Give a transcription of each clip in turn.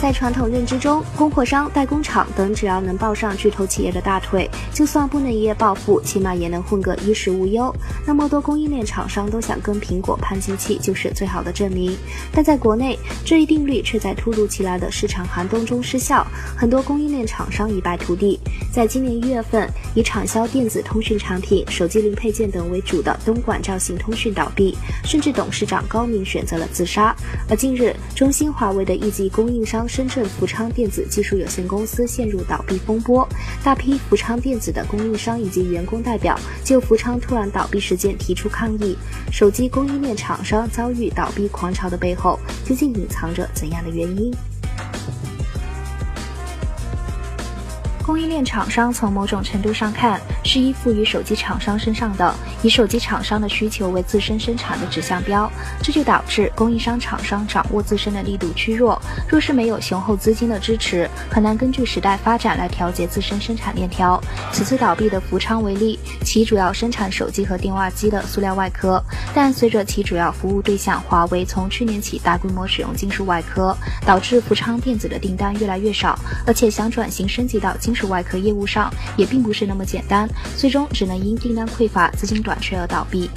在传统认知中，供货商、代工厂等只要能抱上巨头企业的大腿，就算不能一夜暴富，起码也能混个衣食无忧。那么多供应链厂商都想跟苹果攀亲戚，就是最好的证明。但在国内，这一定律却在突如其来的市场寒冬中失效，很多供应链厂商一败涂地。在今年一月份，以产销电子通讯产品、手机零配件等为主的东莞兆信通讯倒闭，甚至董事长高明选择了自杀。而近日，中兴、华为的一级供应商深圳福昌电子技术有限公司陷入倒闭风波，大批福昌电子的供应商以及员工代表就福昌突然倒闭事件提出抗议。手机供应链厂商遭遇倒闭狂潮的背后，究竟隐藏着怎样的原因？供应链厂商从某种程度上看，是依附于手机厂商身上的，以手机厂商的需求为自身生产的指向标，这就导致供应商厂商掌握自身的力度趋弱。若是没有雄厚资金的支持，很难根据时代发展来调节自身生产链条。此次倒闭的福昌为例，其主要生产手机和电话机的塑料外壳，但随着其主要服务对象华为从去年起大规模使用金属外壳，导致福昌电子的订单越来越少，而且想转型升级到金。是外壳业务上也并不是那么简单，最终只能因订单匮乏、资金短缺而倒闭。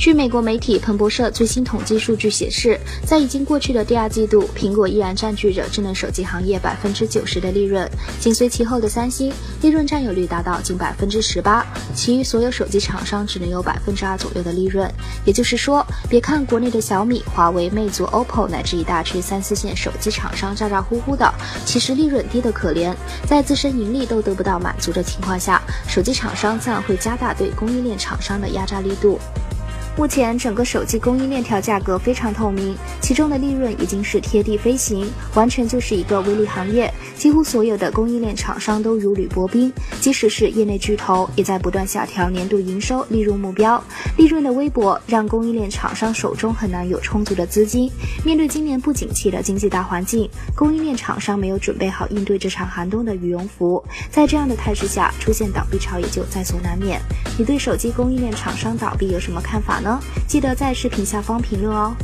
据美国媒体彭博社最新统计数据显示，在已经过去的第二季度，苹果依然占据着智能手机行业百分之九十的利润，紧随其后的三星，利润占有率达到近百分之十八，其余所有手机厂商只能有百分之二左右的利润。也就是说，别看国内的小米、华为、魅族、OPPO 乃至一大群三四线手机厂商咋咋呼呼的，其实利润低得可怜，在自身盈利都得不到满足的情况下，手机厂商自然会加大对供应链厂商的压榨力度。目前整个手机供应链条价格非常透明，其中的利润已经是贴地飞行，完全就是一个微利行业。几乎所有的供应链厂商都如履薄冰，即使是业内巨头，也在不断下调年度营收利润目标。利润的微薄，让供应链厂商手中很难有充足的资金。面对今年不景气的经济大环境，供应链厂商没有准备好应对这场寒冬的羽绒服。在这样的态势下，出现倒闭潮也就在所难免。你对手机供应链厂商倒闭有什么看法呢记得在视频下方评论哦。